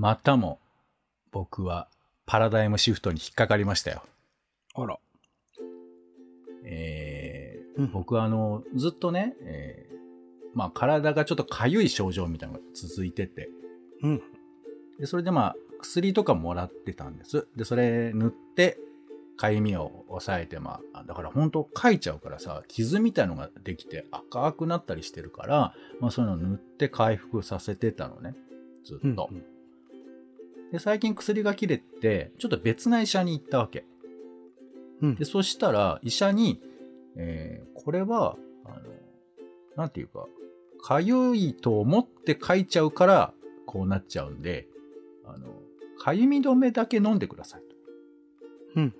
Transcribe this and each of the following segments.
またも僕はパラダイムシフトに引っかかりましたよ。あら。えーうん僕はあの、ずっとね、えーまあ体がちょっと痒い症状みたいなのが続いてて、うん。でそれでまあ薬とかもらってたんです。で、それ塗って、痒みを抑えて、まあ、だから本当書いちゃうからさ、傷みたいのができて赤くなったりしてるから、まあそういうの塗って回復させてたのね。ずっと。うんで、最近薬が切れて、ちょっと別な医者に行ったわけ。うんで、そしたら医者に、えーこれは、あの、なんていうか、かゆいと思って書いちゃうから、こうなっちゃうんで、あの、かゆみ止めだけ飲んでくださいと。うん。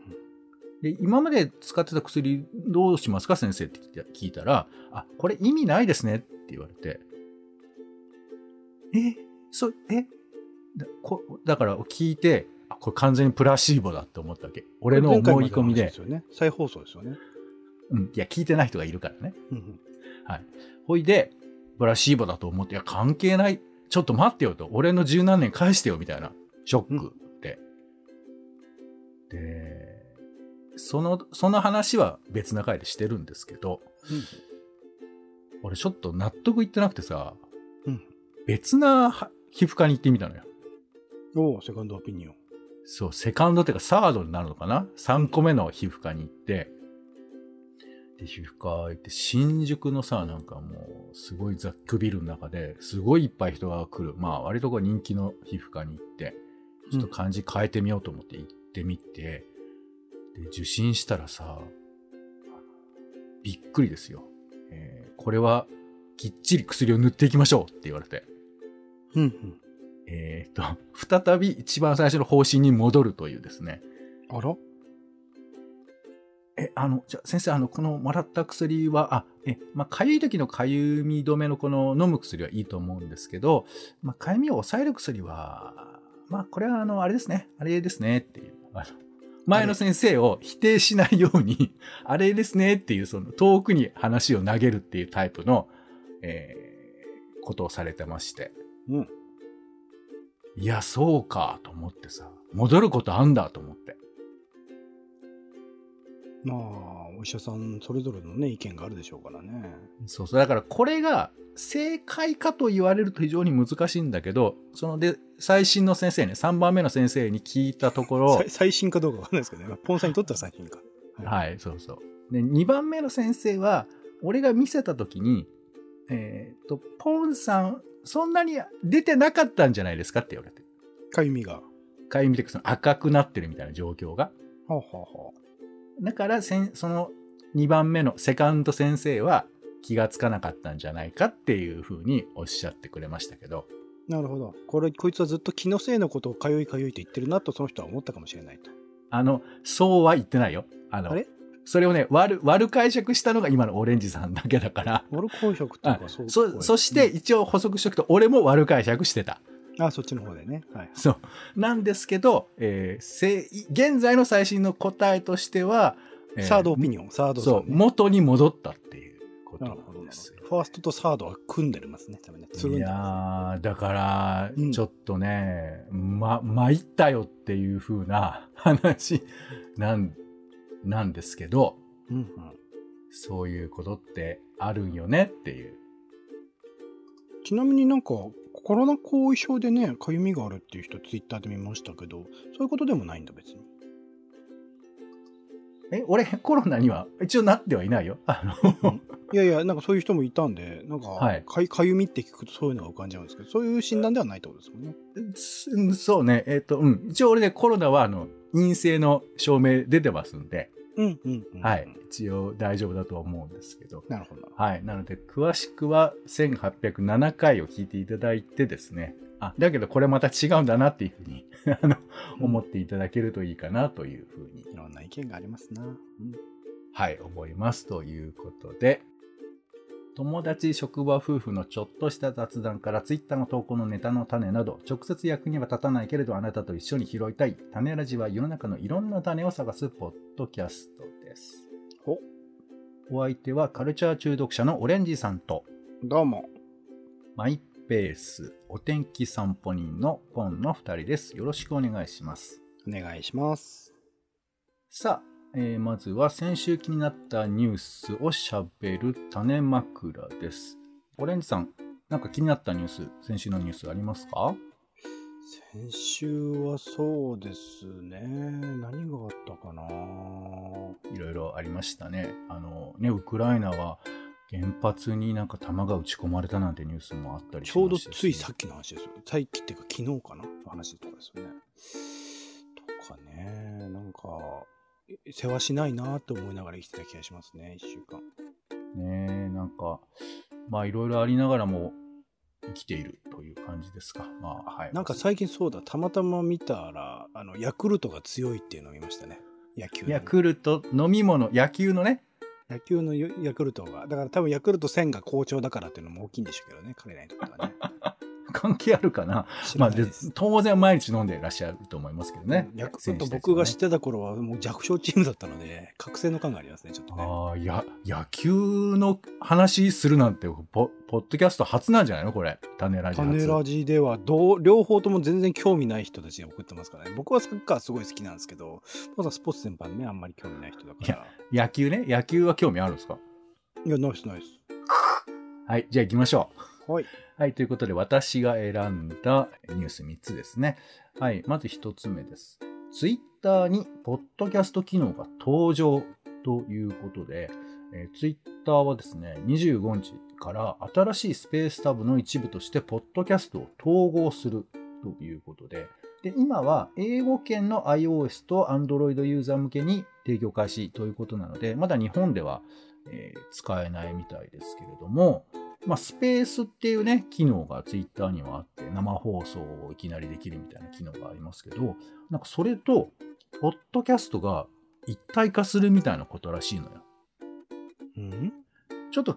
で、今まで使ってた薬どうしますか先生って聞いたら、あ、これ意味ないですねって言われて、え、そ、えだこだから聞いて、あ、これ完全にプラシーボだって思ったわけ。俺の思い込みでです、よね。再放送ですよね。うん、いや、聞いてない人がいるからね。うんうん。はい。ほいで、プラシーボだと思って、いや、関係ない。ちょっと待ってよと。俺の十何年返してよ、みたいな。ショックで。で、その、その話は別な回でしてるんですけど、俺ちょっと納得いってなくてさ、うん別なは皮膚科に行ってみたのよ。おお、セカンドオピニオン。そう、セカンドっていうかサードになるのかな ?3 個目の皮膚科に行って、で、皮膚科行って、新宿のさ、なんかもう、すごい雑居ビルの中で、すごいいっぱい人が来る。まあ、割とこう人気の皮膚科に行って、ちょっと感じ変えてみようと思って行ってみて、で、受診したらさ、びっくりですよ。えーこれは、きっちり薬を塗っていきましょうって言われて。うんうん。えっ、と、再び一番最初の方針に戻るというですね。あら？え、あの、じゃあ先生、あの、このもらった薬は、あ、え、まあ、かゆい時のかゆみ止めのこの飲む薬はいいと思うんですけど、まあ、かゆみを抑える薬は、まあ、これはあの、あれですね、あれですねっていう。あの前の先生を否定しないように、あれですねっていう、その遠くに話を投げるっていうタイプの、えーことをされてまして。うん。いや、そうかと思ってさ、戻ることあんだと思って。まあ、お医者さんそれぞれのね、意見があるでしょうからね。そうそう。だからこれが正解かと言われると非常に難しいんだけど、そので、最新の先生ね、3番目の先生に聞いたところさ、最新かどうかわかんないですけどね。まあポンさんにとっては最新か。はい、そうそう。で、2番目の先生は、俺が見せたときに、えっ、と、ポンさん、そんなに出てなかったんじゃないですかって言われて。かゆみが。かゆみでその赤くなってるみたいな状況が。はあ、はあはだからせん、その2番目のセカンド先生は気がつかなかったんじゃないかっていうふうにおっしゃってくれましたけど、あ、なるほど。これ、こいつはずっと気のせいのことをかゆいかゆいと言ってるなとその人は思ったかもしれないと。あの、そうは言ってないよ。あの、あれ？それをね、悪、悪解釈したのが今のオレンジさんだけだから。悪解釈っていうあか、そう。そ、そして一応補足しとくと、俺も悪解釈してた。あ、そっちの方でね。はい。そう。なんですけど、えーせ現在の最新の答えとしては、えサードオピニオン、サードさんそう、ね元に戻ったっていうこと。ですよ。ファーストとサードは組んでますね。多分ね。つるんいでまやー、だからうん、ちょっとね、ま、参ったよっていう風な話なん、なんですけど、す。うんうん。そういうことってあるんよねっていう。ちなみになんか、コロナ後遺症でね、かゆみがあるっていう人ツイッターで見ましたけど、そういうことでもないんだ別に。え、俺コロナには一応なってはいないよ。あの、いやいや、なんかそういう人もいたんで、なんか、はいかかゆみって聞くとそういうのが浮かんじゃうんですけど、そういう診断ではないってことですもんね。すそうね、えっ、と、うん。一応俺ね、コロナはあの、陰性の証明出てますんで、うんうんうん。はい。一応大丈夫だとは思うんですけど。なるほど。はい。なので、詳しくは1807回を聞いていただいてですね。あ、だけどこれまた違うんだなっていうふうに あの、思っていただけるといいかなというふうに、いろんな意見がありますな。うん。はい、思います。ということで、友達、職場、夫婦のちょっとした雑談から Twitter の投稿のネタの種など、直接役には立たないけれどあなたと一緒に拾いたい、種ラジは世の中のいろんな種を探すポッドキャストです。おお相手はカルチャー中毒者のオレンジさんと、どうも。マイペースお天気散歩人のポンの2人です。よろしくお願いします。お願いします。さあ、えーまずは先週気になったニュースをしゃべる種枕です。オレンジさん、なんか気になったニュース、先週のニュースありますか？先週はそうですね。何があったかな？いろいろありましたね。あのね、ウクライナは原発になんか弾が撃ち込まれたなんてニュースもあったりしちょうどついさっきの話ですよ。さっきっていうか昨日かな？の話とかですよね。とかね、なんか、え世話しないなって思いながら生きてた気がしますね、一週間。ねなんか、まあいろいろありながらも生きているという感じですか。まあはい。なんか最近そうだ、たまたま見たら、あの、ヤクルトが強いっていうのを見ましたね。野球ヤクルト飲み物、野球のね、野球のヤヤクルトが。だから多分ヤクルト1000が好調だからっていうのも大きいんでしょうけどね、彼らにとってはね。関係あるかな。知まあ。当然毎日飲んでいらっしゃると思いますけどね。ヤクルト僕が知ってた頃はもう弱小チームだったので、覚醒の感がありますね、ちょっとね。ああ、や、野球の話するなんて、ポポッドキャスト初なんじゃないの？これ。種ラジ初。種ラジではどう、両方とも全然興味ない人たちが送ってますからね。僕はサッカーすごい好きなんですけど、まだスポーツ全般ね、あんまり興味ない人だから。野球ね？野球は興味あるんですか？いや、ナイスナイス。はい。じゃあ行きましょう。はい。はい。ということで、私が選んだニュース3つですね。はい。まず1つ目です。ツイッターにポッドキャスト機能が登場ということで、えツイッターはですね、25日から新しいスペースタブの一部として、ポッドキャストを統合するということで、で今は英語圏の iOS と Android ユーザー向けに提供開始ということなので、まだ日本では、えー使えないみたいですけれども、まあ、スペースっていうね、機能が Twitter にはあって、生放送をいきなりできるみたいな機能がありますけど、なんかそれと、ポッドキャストが一体化するみたいなことらしいのよ。うん？ちょっと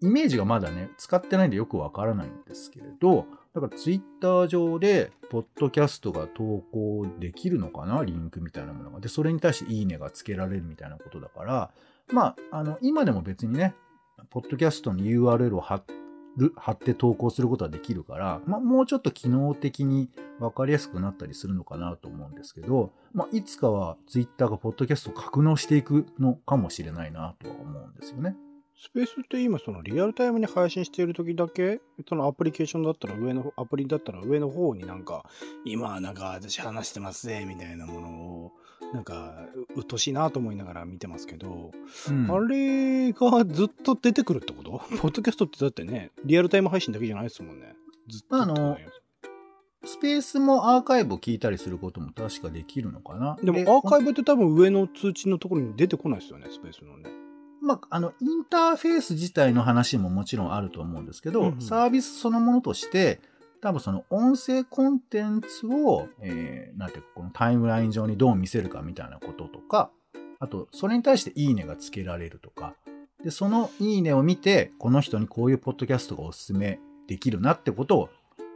イメージがまだね、使ってないんでよくわからないんですけれど、だからツイッター上で、ポッドキャストが投稿できるのかなリンクみたいなものが。で、それに対していいねがつけられるみたいなことだから、まあ、あの、今でも別にね、ポッドキャストの URL を貼る貼って投稿することはできるから、まあ、もうちょっと機能的に分かりやすくなったりするのかなと思うんですけど、まあ、いつかはツイッターがポッドキャストを格納していくのかもしれないなとは思うんですよね。スペースって今そのリアルタイムに配信している時だけそのアプリケーションだったら上のアプリだったら上の方になんか今なんか私話してますぜみたいなものをなんかううっとうしいなと思いながら見てますけど、うん。あれがずっと出てくるってこと？ポッドキャストってだってねリアルタイム配信だけじゃないですもんね。ずっとってことになりますスペースもアーカイブを聞いたりすることも確かできるのかな。でもアーカイブブって多分上の通知のところに出てこないですよねスペースのね。まあ、あの、インターフェース自体の話ももちろんあると思うんですけど、うんうん。サービスそのものとして、多分その音声コンテンツを、えーなんていうか、このタイムライン上にどう見せるかみたいなこととか、あと、それに対していいねがつけられるとか、で、そのいいねを見て、この人にこういうポッドキャストがおすすめできるなってことを、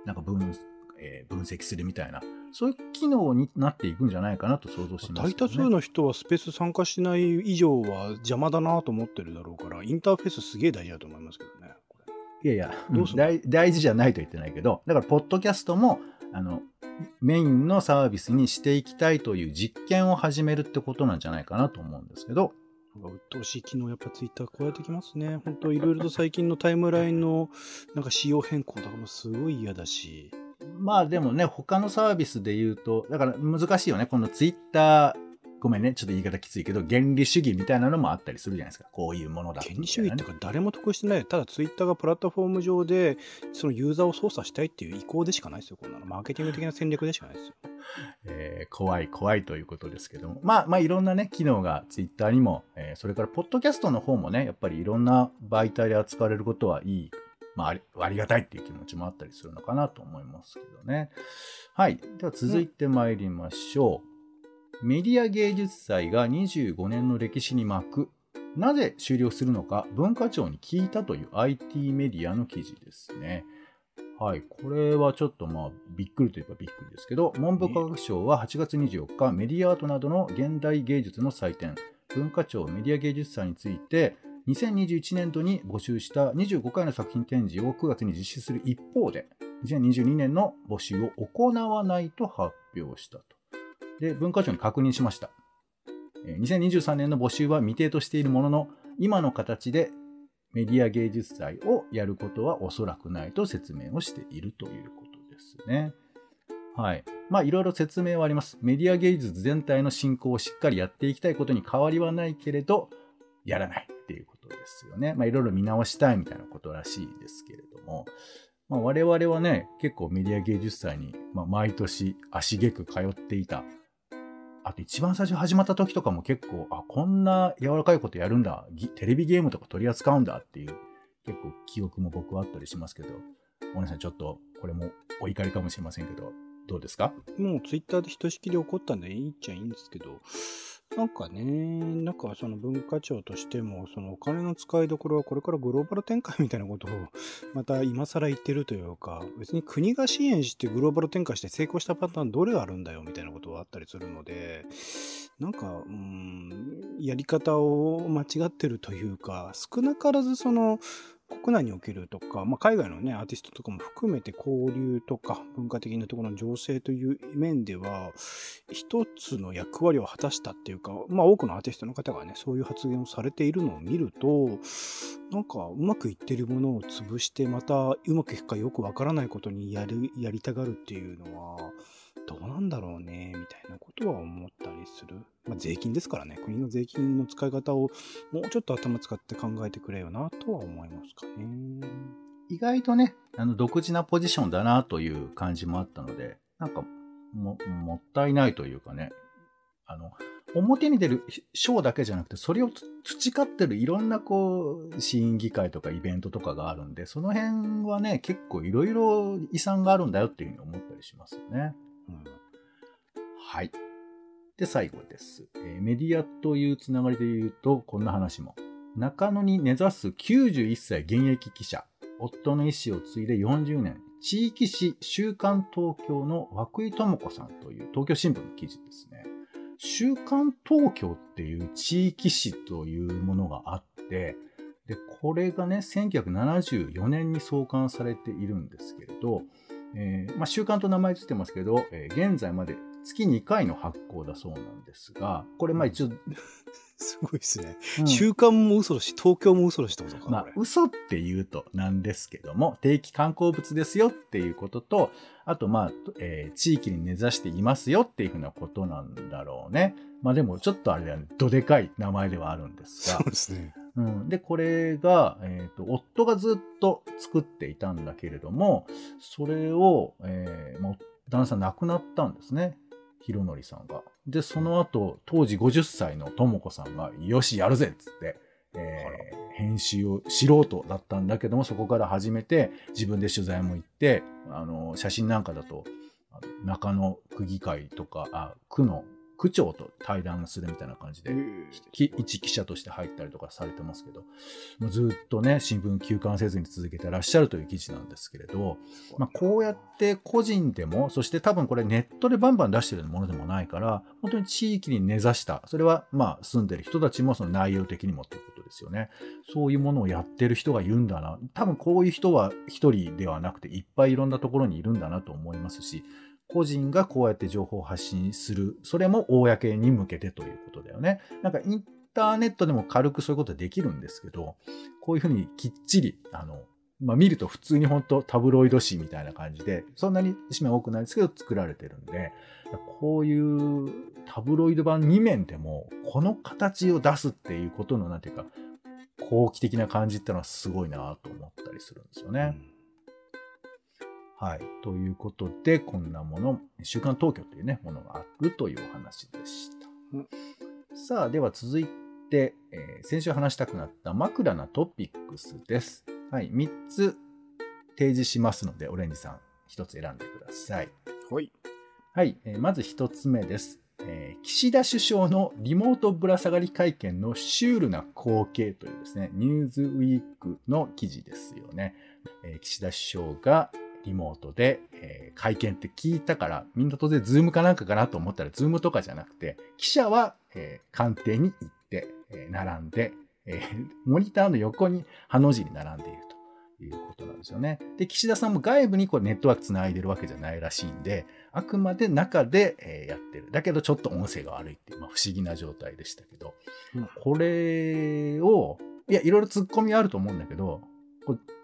なんか分、えー分析するみたいな、そういう機能になっていくんじゃないかなと想像します、ね。大多数の人はスペース参加しない以上は邪魔だなと思ってるだろうからインターフェースすげえ大事だと思いますけどねいやいや、どうすんの？大大事じゃないと言ってないけど、だから、ポッドキャストも、あの、メインのサービスにしていきたいという実験を始めるってことなんじゃないかなと思うんですけど、なんか鬱陶しい機能やっぱツイッター加えてきますね。本当いろいろと最近のタイムラインのなんか仕様変更とかもすごい嫌だし。まあでもね、他のサービスで言うと、だから難しいよね。このツイッター、ごめんね、ちょっと言い方きついけど、原理主義みたいなのもあったりするじゃないですか。こういうものだ原理主義っていうか。か誰も得してないただツイッターがプラットフォーム上でそのユーザーを操作したいっていう意向でしかないですよこんなのマーケティング的な戦略でしかないですよ えー怖い怖いということですけども。まあまあいろんなね、機能がツイッターにも、えーそれからポッドキャストの方もね、やっぱりいろんな媒体で扱われることはいい、まあありありがたいっていう気持ちもあったりするのかなと思いますけどね。はい。では続いて参りましょう。メディア芸術祭が25年の歴史に巻く。なぜ終了するのか文化庁に聞いたという IT メディアの記事ですね。はい。これはちょっとまあ、びっくりといえばびっくりですけど、文部科学省は8月24日、メディアアートなどの現代芸術の祭典、文化庁メディア芸術祭について、2021年度に募集した25回の作品展示を9月に実施する一方で、2022年の募集を行わないと発表したと。で、文化庁に確認しました。2023年の募集は未定としているものの、今の形でメディア芸術祭をやることはおそらくないと説明をしているということですね。はい。まあ、いろいろ説明はあります。メディア芸術全体の進行をしっかりやっていきたいことに変わりはないけれど、やらないっていうことですよね。まあ、いろいろ見直したいみたいなことらしいですけれども、まあ、我々はね、結構メディア芸術祭に、ま、毎年足げく通っていた。あと一番最初始まった時とかも結構、あ、こんな柔らかいことやるんだ。テレビゲームとか取り扱うんだっていう、結構記憶も僕はあったりしますけど、お姉さんちょっと、これもお怒りかもしれませんけど、どうですか？もうツイッターでひとしきり怒ったんでいいっちゃいいんですけど、なんかね、なんかその文化庁としても、そのお金の使いどころはこれからグローバル展開みたいなことを また今更言ってるというか、別に国が支援してグローバル展開して成功したパターンどれがあるんだよみたいなことがあったりするので、なんか、うん、やり方を間違ってるというか、少なからずその、国内におけるとか、まあ、海外のね、アーティストとかも含めて交流とか文化的なところの情勢という面では、一つの役割を果たしたっていうか、まあ、多くのアーティストの方がね、そういう発言をされているのを見ると、なんかうまくいってるものを潰して、またうまくいくかよくわからないことにやる、やりたがるっていうのは、どうなんだろうね、みたいなことは思ったりする。まあ、税金ですからね、国の税金の使い方をもうちょっと頭使って考えてくれよな、とは思いますかね。意外とね、あの、独自なポジションだな、という感じもあったので、なんか、も、もったいないというかね、あの、表に出るショーだけじゃなくて、それを培ってるいろんなこう、市議議会とかイベントとかがあるんで、その辺はね、結構いろいろ遺産があるんだよっていうふうに思ったりしますよね。うん、はい。で、最後です、えー、メディアというつながりで言うと、こんな話も。中野に根ざす91歳現役記者。夫の意思を継いで40年。地域紙週刊東京の涌井智子さんという東京新聞の記事ですね。週刊東京っていう地域紙というものがあって、で、これがね、1974年に創刊されているんですけれど、えー、まあ、週刊と名前ついてますけど、えー、現在まで月2回の発行だそうなんですが、これまあ一応、すごいですね。うん、週刊も嘘だし、東京も嘘だしってことかまあ、嘘って言うとなんですけども、定期観光物ですよっていうことと、あとまあ、えー、地域に根ざしていますよっていうふうなことなんだろうね。まあでもちょっとあれだよね、どでかい名前ではあるんですが。そうですね。うん、で、これが、えっ、ー、と、夫がずっと作っていたんだけれども、それを、えー、もう旦那さん亡くなったんですね。弘則さんが。で、その後、当時50歳の智子さんが、よし、やるぜっつって、えー、編集を素人だったんだけども、そこから始めて、自分で取材も行って、あの、写真なんかだと、中野区議会とか、あ、区の区長と対談するみたいな感じで、一記者として入ったりとかされてますけど、もうずっとね、新聞休刊せずに続けてらっしゃるという記事なんですけれど、まあ、こうやって個人でも、そして多分これネットでバンバン出してるものでもないから、本当に地域に根ざした、それはまあ住んでる人たちもその内容的にもっていうことですよね。そういうものをやってる人がいるんだな。多分こういう人は一人ではなくていっぱいいろんなところにいるんだなと思いますし、個人がこうやって情報を発信する。それも公に向けてということだよね。なんかインターネットでも軽くそういうことできるんですけど、こういうふうにきっちり、あの、まあ、見ると普通に本当タブロイド紙みたいな感じで、そんなに紙面多くないですけど作られてるんで、こういうタブロイド版2面でも、この形を出すっていうことの、なんていうか、好奇的な感じってのはすごいなと思ったりするんですよね。うんはい。ということで、こんなもの、週刊東京というね、ものがあるというお話でした。うん、さあ、では続いて、えー、先週話したくなった枕なトピックスです。はい。3つ提示しますので、オレンジさん、1つ選んでください。はい。はい。えー、まず1つ目です。えー、岸田首相のリモートぶら下がり会見のシュールな光景というですね、ニューズウィークの記事ですよね。えー、岸田首相がリモートで、えー、会見って聞いたから、みんな当然ズームかなんかかなと思ったら、ズームとかじゃなくて、記者は、えー、官邸に行って、えー、並んで、えー、モニターの横にハの字に並んでいるということなんですよね。で、岸田さんも外部にこうネットワークつないでるわけじゃないらしいんで、あくまで中で、えやってる。だけどちょっと音声が悪いっていう、まあ、不思議な状態でしたけど、うん、これを、いや、いろいろ突っ込みあると思うんだけど、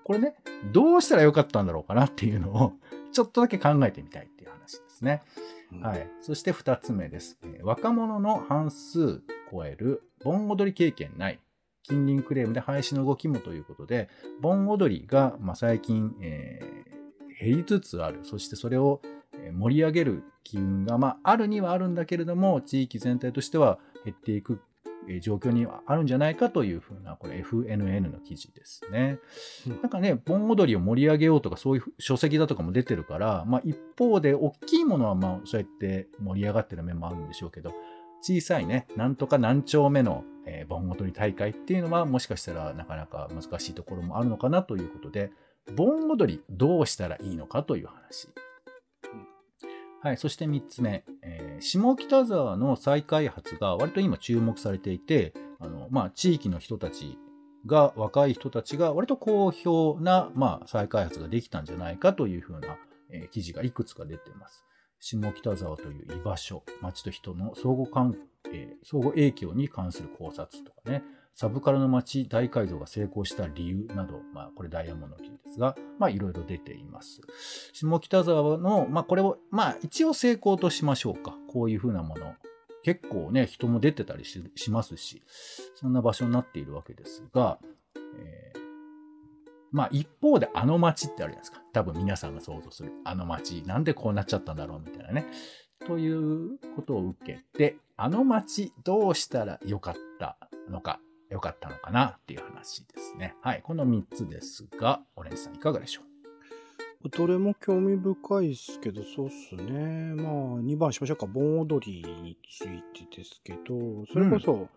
これね、どうしたらよかったんだろうかなっていうのを、ちょっとだけ考えてみたいっていう話ですね。はい。そして二つ目です。若者の半数超える盆踊り経験ない。近隣クレームで廃止の動きもということで、盆踊りが、まあ、最近、えー、減りつつある。そしてそれを盛り上げる機運が、まあ、あるにはあるんだけれども、地域全体としては減っていく状況にはあるんじゃないかというふうな、これ FNN の記事ですね。うん、なんかね、盆踊りを盛り上げようとか、そういう書籍だとかも出てるから、まあ一方で大きいものはまあそうやって盛り上がってる面もあるんでしょうけど、小さいね、なんとか何丁目の、えー、盆踊り大会っていうのはもしかしたらなかなか難しいところもあるのかなということで、盆踊りどうしたらいいのかという話。はい、そして3つ目、えー、下北沢の再開発が割と今注目されていて、あのまあ、地域の人たちが、若い人たちが割と好評な、まあ、再開発ができたんじゃないかというふうな、えー、記事がいくつか出ています。下北沢という居場所、街と人の相互関係、相互影響に関する考察とかね、サブカルの街大改造が成功した理由など、まあ、これダイヤモンドの記事ですが、まあ、いろいろ出ています。下北沢の、まあ、これを、まあ、一応成功としましょうか。こういうふうなもの。結構ね、人も出てたりしますし、そんな場所になっているわけですが、えーまあ一方であの街ってあるじゃないですか。多分皆さんが想像するあの街。なんでこうなっちゃったんだろうみたいなね。ということを受けて、あの街どうしたらよかったのか、よかったのかなっていう話ですね。はい。この3つですが、オレンジさんいかがでしょう？どれも興味深いですけど、そうっすね。まあ、2番しましょうか。盆踊りについてですけど、それこそ、うん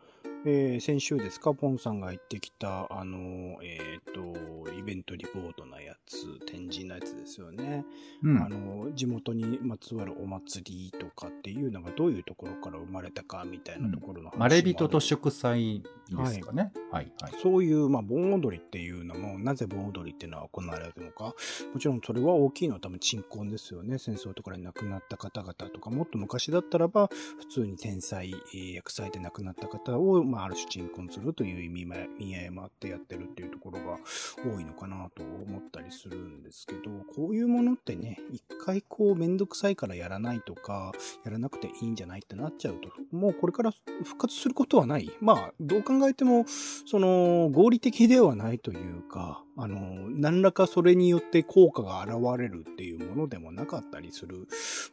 えー、先週ですか、ポンさんが言ってきた、あの、えっ、ー、と、イベントリポートのやつ、展示のやつですよね。うん、あの、地元にまつわるお祭りとかっていうのがどういうところから生まれたかみたいなところの話、うん、まれびとと祝祭ですかね。はい。はい、そういう、まあ、盆踊りっていうのも、なぜ盆踊りっていうのは行われるのか。もちろんそれは大きいのは多分鎮魂ですよね。戦争とかで亡くなった方々とか、もっと昔だったらば、普通に天災、薬災で亡くなった方を、まあ、ある種鎮魂するという意味意味合いもあってやってるっていうところが多いのかなと思ったりするんですけど、こういうものってね、一回こうめんどくさいからやらないとか、やらなくていいんじゃないってなっちゃうと、もうこれから復活することはない。まあ、どう考えても、その、合理的ではないというか、あの、何らかそれによって効果が現れるっていうものでもなかったりする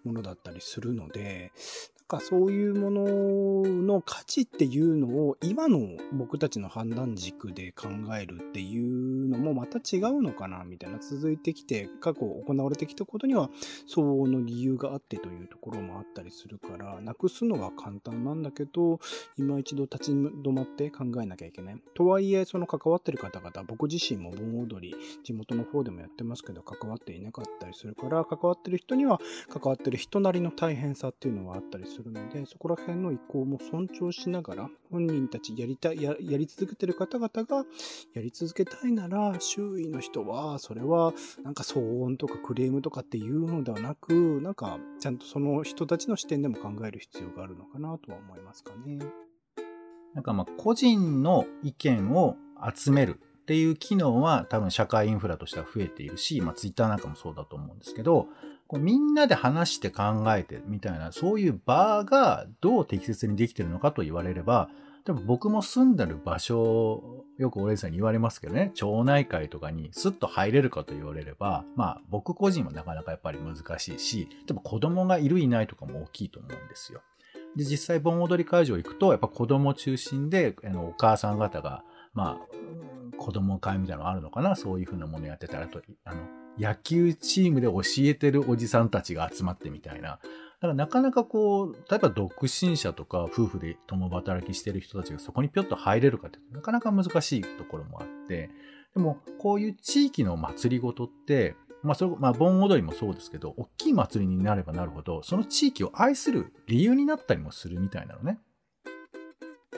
ものだったりするので、かそういうものの価値っていうのを今の僕たちの判断軸で考えるっていうのもまた違うのかなみたいな続いてきて過去行われてきたことには相応の理由があってというところもあったりするからなくすのは簡単なんだけど今一度立ち止まって考えなきゃいけない。とはいえその関わってる方々僕自身も盆踊り地元の方でもやってますけど関わっていなかったりするから関わってる人には関わってる人なりの大変さっていうのはあったりするするので、そこら辺の意向も尊重しながら、本人たちやりたい、やり続けてる方々がやり続けたいなら、周囲の人は、それはなんか騒音とかクレームとかっていうのではなく、なんかちゃんとその人たちの視点でも考える必要があるのかなとは思いますかね。なんかまあ個人の意見を集めるっていう機能は多分社会インフラとしては増えているし、まあツイッターなんかもそうだと思うんですけど、こうみんなで話して考えてみたいな、そういう場がどう適切にできてるのかと言われれば、でも僕も住んでる場所、よくオレンさんに言われますけどね、町内会とかにスッと入れるかと言われれば、まあ僕個人はなかなかやっぱり難しいし、でも子供がいるいないとかも大きいと思うんですよ。で、実際盆踊り会場行くと、やっぱ子供中心で、あのお母さん方が、まあ、子供会みたいなのあるのかなそういうふうなものやってたらと、あの、野球チームで教えてるおじさんたちが集まってみたいな。だからなかなかこう、例えば独身者とか夫婦で共働きしてる人たちがそこにぴょっと入れるかってなかなか難しいところもあって、でもこういう地域の祭りごとって、まあそれ、まあ盆踊りもそうですけど、大きい祭りになればなるほど、その地域を愛する理由になったりもするみたいなのね。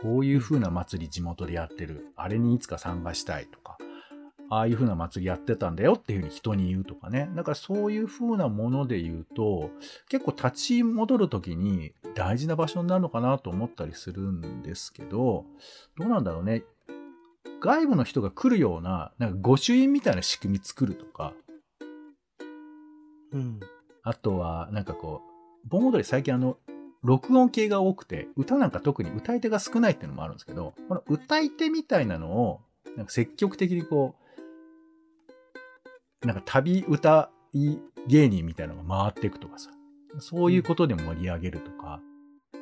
こういう風な祭り地元でやってる。あれにいつか参加したいとか、ああいう風な祭りやってたんだよっていう風に人に言うとかね。だからそういう風なもので言うと、結構立ち戻る時に大事な場所になるのかなと思ったりするんですけど、どうなんだろうね。外部の人が来るような、なんか御朱印みたいな仕組み作るとか、うん。あとは、なんかこう、盆踊り最近あの、録音系が多くて、歌なんか特に歌い手が少ないっていうのもあるんですけど、この歌い手みたいなのを、なんか積極的にこう、なんか旅歌い芸人みたいなのが回っていくとかさ、そういうことで盛り上げるとか、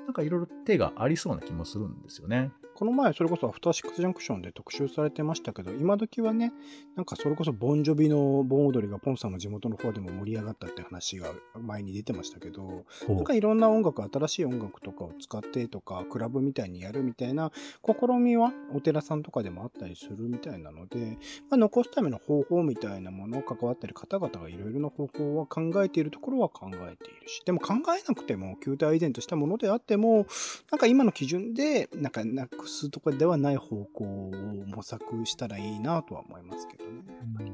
なんかいろいろ手がありそうな気もするんですよね。この前、それこそアフターシックスジャンクションで特集されてましたけど、今時はね、なんかそれこそボンジョビの盆踊りがポンさんの地元の方でも盛り上がったって話が前に出てましたけど、ほなんかいろんな音楽、新しい音楽とかを使ってとか、クラブみたいにやるみたいな試みはお寺さんとかでもあったりするみたいなので、まあ、残すための方法みたいなものを関わってる方々がいろいろな方法は考えているところは考えているし、でも考えなくても、球体依然としたものであっても、なんか今の基準で、なんかなくすとかではない方向を模索したらいいなとは思いますけどね。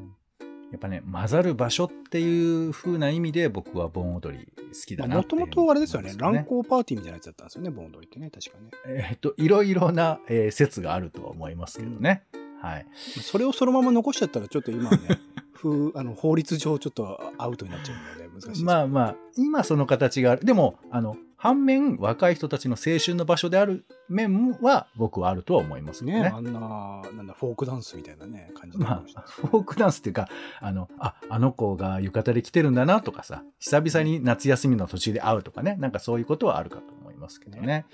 やっぱね、混ざる場所っていう風な意味で僕は盆踊り好きだなもともとあれですよね、乱交パーティーみたいなやつだったんですよね、盆踊りってね、確かね。えーっと、いろいろな、えー説があるとは思いますけどね。はい。それをそのまま残しちゃったら、ちょっと今はね、風あの法律上ちょっとアウトになっちゃうので難しいです。まあまあ、今その形がある。でも、あの、反面、若い人たちの青春の場所である面は僕はあるとは思いますね、ね。あんな、なんだ、フォークダンスみたいなね、感じまあ、フォークダンスっていうか、あの、あ、あの子が浴衣で来てるんだなとかさ、久々に夏休みの途中で会うとかね、なんかそういうことはあるかと思いますけどね。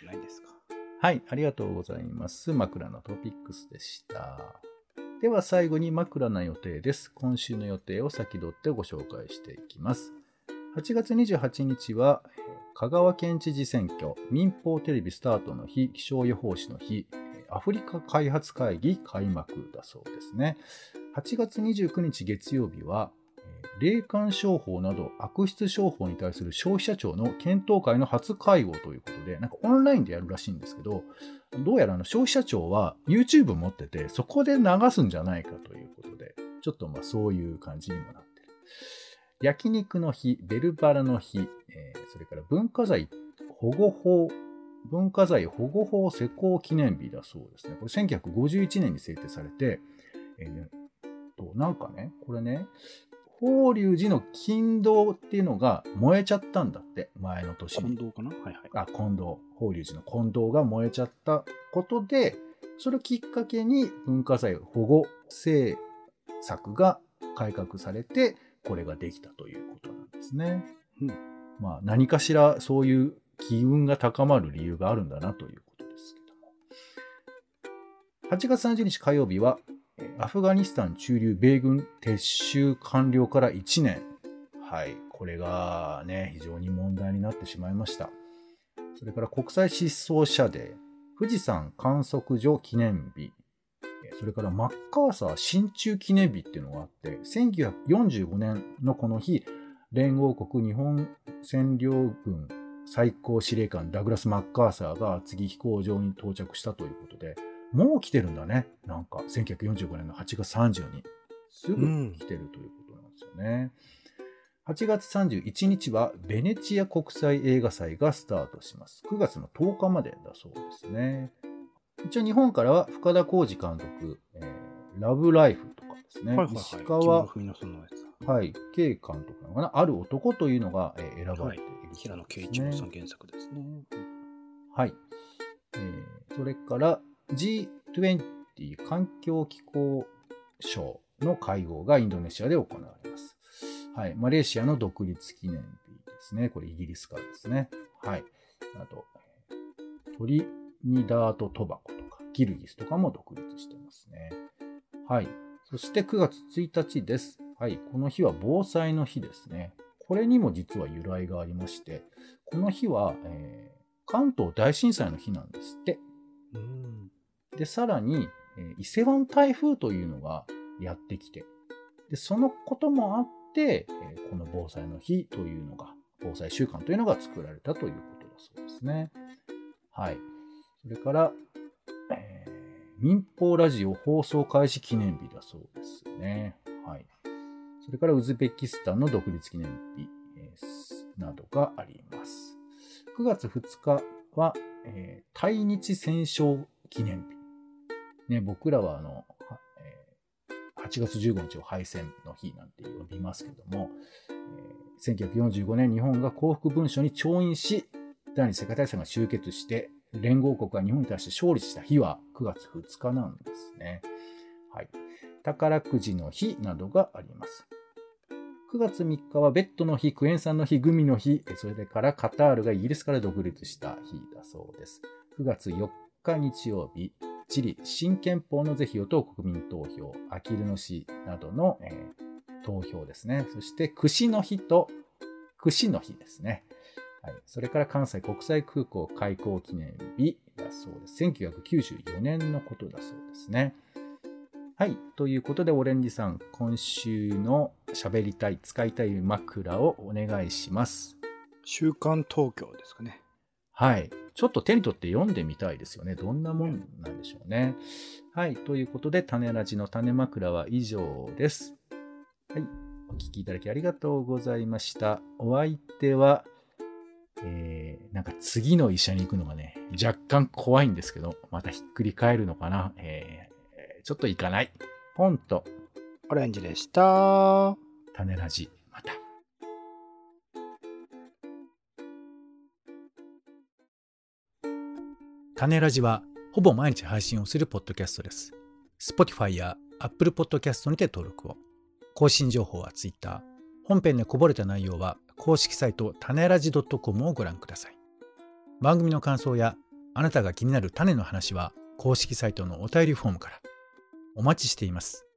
じゃないですか。はい、ありがとうございます。枕のトピックスでした。では最後に枕の予定です。今週の予定を先取ってご紹介していきます。8月28日は、香川県知事選挙、民放テレビスタートの日、気象予報士の日、アフリカ開発会議開幕だそうですね。8月29日月曜日は、霊感商法など悪質商法に対する消費者庁の検討会の初会合ということで、なんかオンラインでやるらしいんですけど、どうやらあの消費者庁は YouTube 持ってて、そこで流すんじゃないかということで、ちょっとまあそういう感じにもなってる。焼肉の日、ベルバラの日、えーそれから文化財保護法、文化財保護法施行記念日だそうですね。これ1951年に制定されて、えーねとなんかね、これね、法隆寺の金堂っていうのが燃えちゃったんだって、前の年に。近藤かな？はいはい。あ、近藤、法隆寺の近藤が燃えちゃったことで、それをきっかけに文化財保護政策が改革されて、これができたということなんですね。うんまあ、何かしらそういう機運が高まる理由があるんだなということですけども。8月30日火曜日は、えーアフガニスタン駐留米軍撤収完了から1年。はい。これがね、非常に問題になってしまいました。それから国際失踪者デー、富士山観測所記念日、えーそれからマッカーサー新中記念日っていうのがあって、1945年のこの日、連合国日本占領軍最高司令官ダグラス・マッカーサーが次飛行場に到着したということで、もう来てるんだね。なんか、1945年の8月30に。すぐ来てるということなんですよね。8月31日はベネチア国際映画祭がスタートします。9月の10日までだそうですね。一応日本からは深田浩二監督、えーラブライフとかですね。はいはいはい。石木川。はい、K 監督なのかなある男というのが、えー選ばれている、平野啓一郎さん原作ですね。はい。えーそれから G20 環境気候省の会合がインドネシアで行われます。はい。マレーシアの独立記念日ですね。これイギリスからですね。はい。あと、えートリニダート・トバコとか、キルギスとかも独立してますね。はい。そして9月1日です。はい。この日は防災の日ですね。これにも実は由来がありまして、この日は、えー関東大震災の日なんですって。うん。で、さらに、えー伊勢湾台風というのがやってきて、で、そのこともあって、えーこの防災の日というのが、防災週間というのが作られたということだそうですね。はい。それから、えー民放ラジオ放送開始記念日だそうですね。はい。それからウズベキスタンの独立記念日、えーなどがあります。9月2日は、えー対日戦勝記念日。ね、僕らはあの、8月15日を敗戦の日なんて呼びますけども、えー1945年日本が降伏文書に調印し、第二次世界大戦が終結して、連合国が日本に対して勝利した日は9月2日なんですね。はい。宝くじの日などがあります。9月3日はベッドの日、クエン酸の日、グミの日、それからカタールがイギリスから独立した日だそうです。9月4日日曜日、チリ新憲法の是非を問う国民投票、アキルの死などの、えー投票ですね。そして、串の日と串の日ですね。はい、それから関西国際空港開港記念日だそうです。1994年のことだそうですね。はい。ということで、オレンジさん、今週の喋りたい、使いたい枕をお願いします。週刊東京ですかね。はい。ちょっと手に取って読んでみたいですよね。どんなもんなんでしょうね。はい。ということで、種ラジの種枕は以上です。はい。お聞きいただきありがとうございました。お相手は、えー、なんか次の医者に行くのがね、若干怖いんですけど、またひっくり返るのかな？えー、ちょっと行かない。ポンとオレンジでした。種ラジ、また。種ラジはほぼ毎日配信をするポッドキャストです。Spotify や Apple Podcast にて登録を。更新情報は Twitter。本編でこぼれた内容は公式サイト種ラジ .com をご覧ください。番組の感想やあなたが気になる種の話は公式サイトのお便りフォームから。お待ちしています。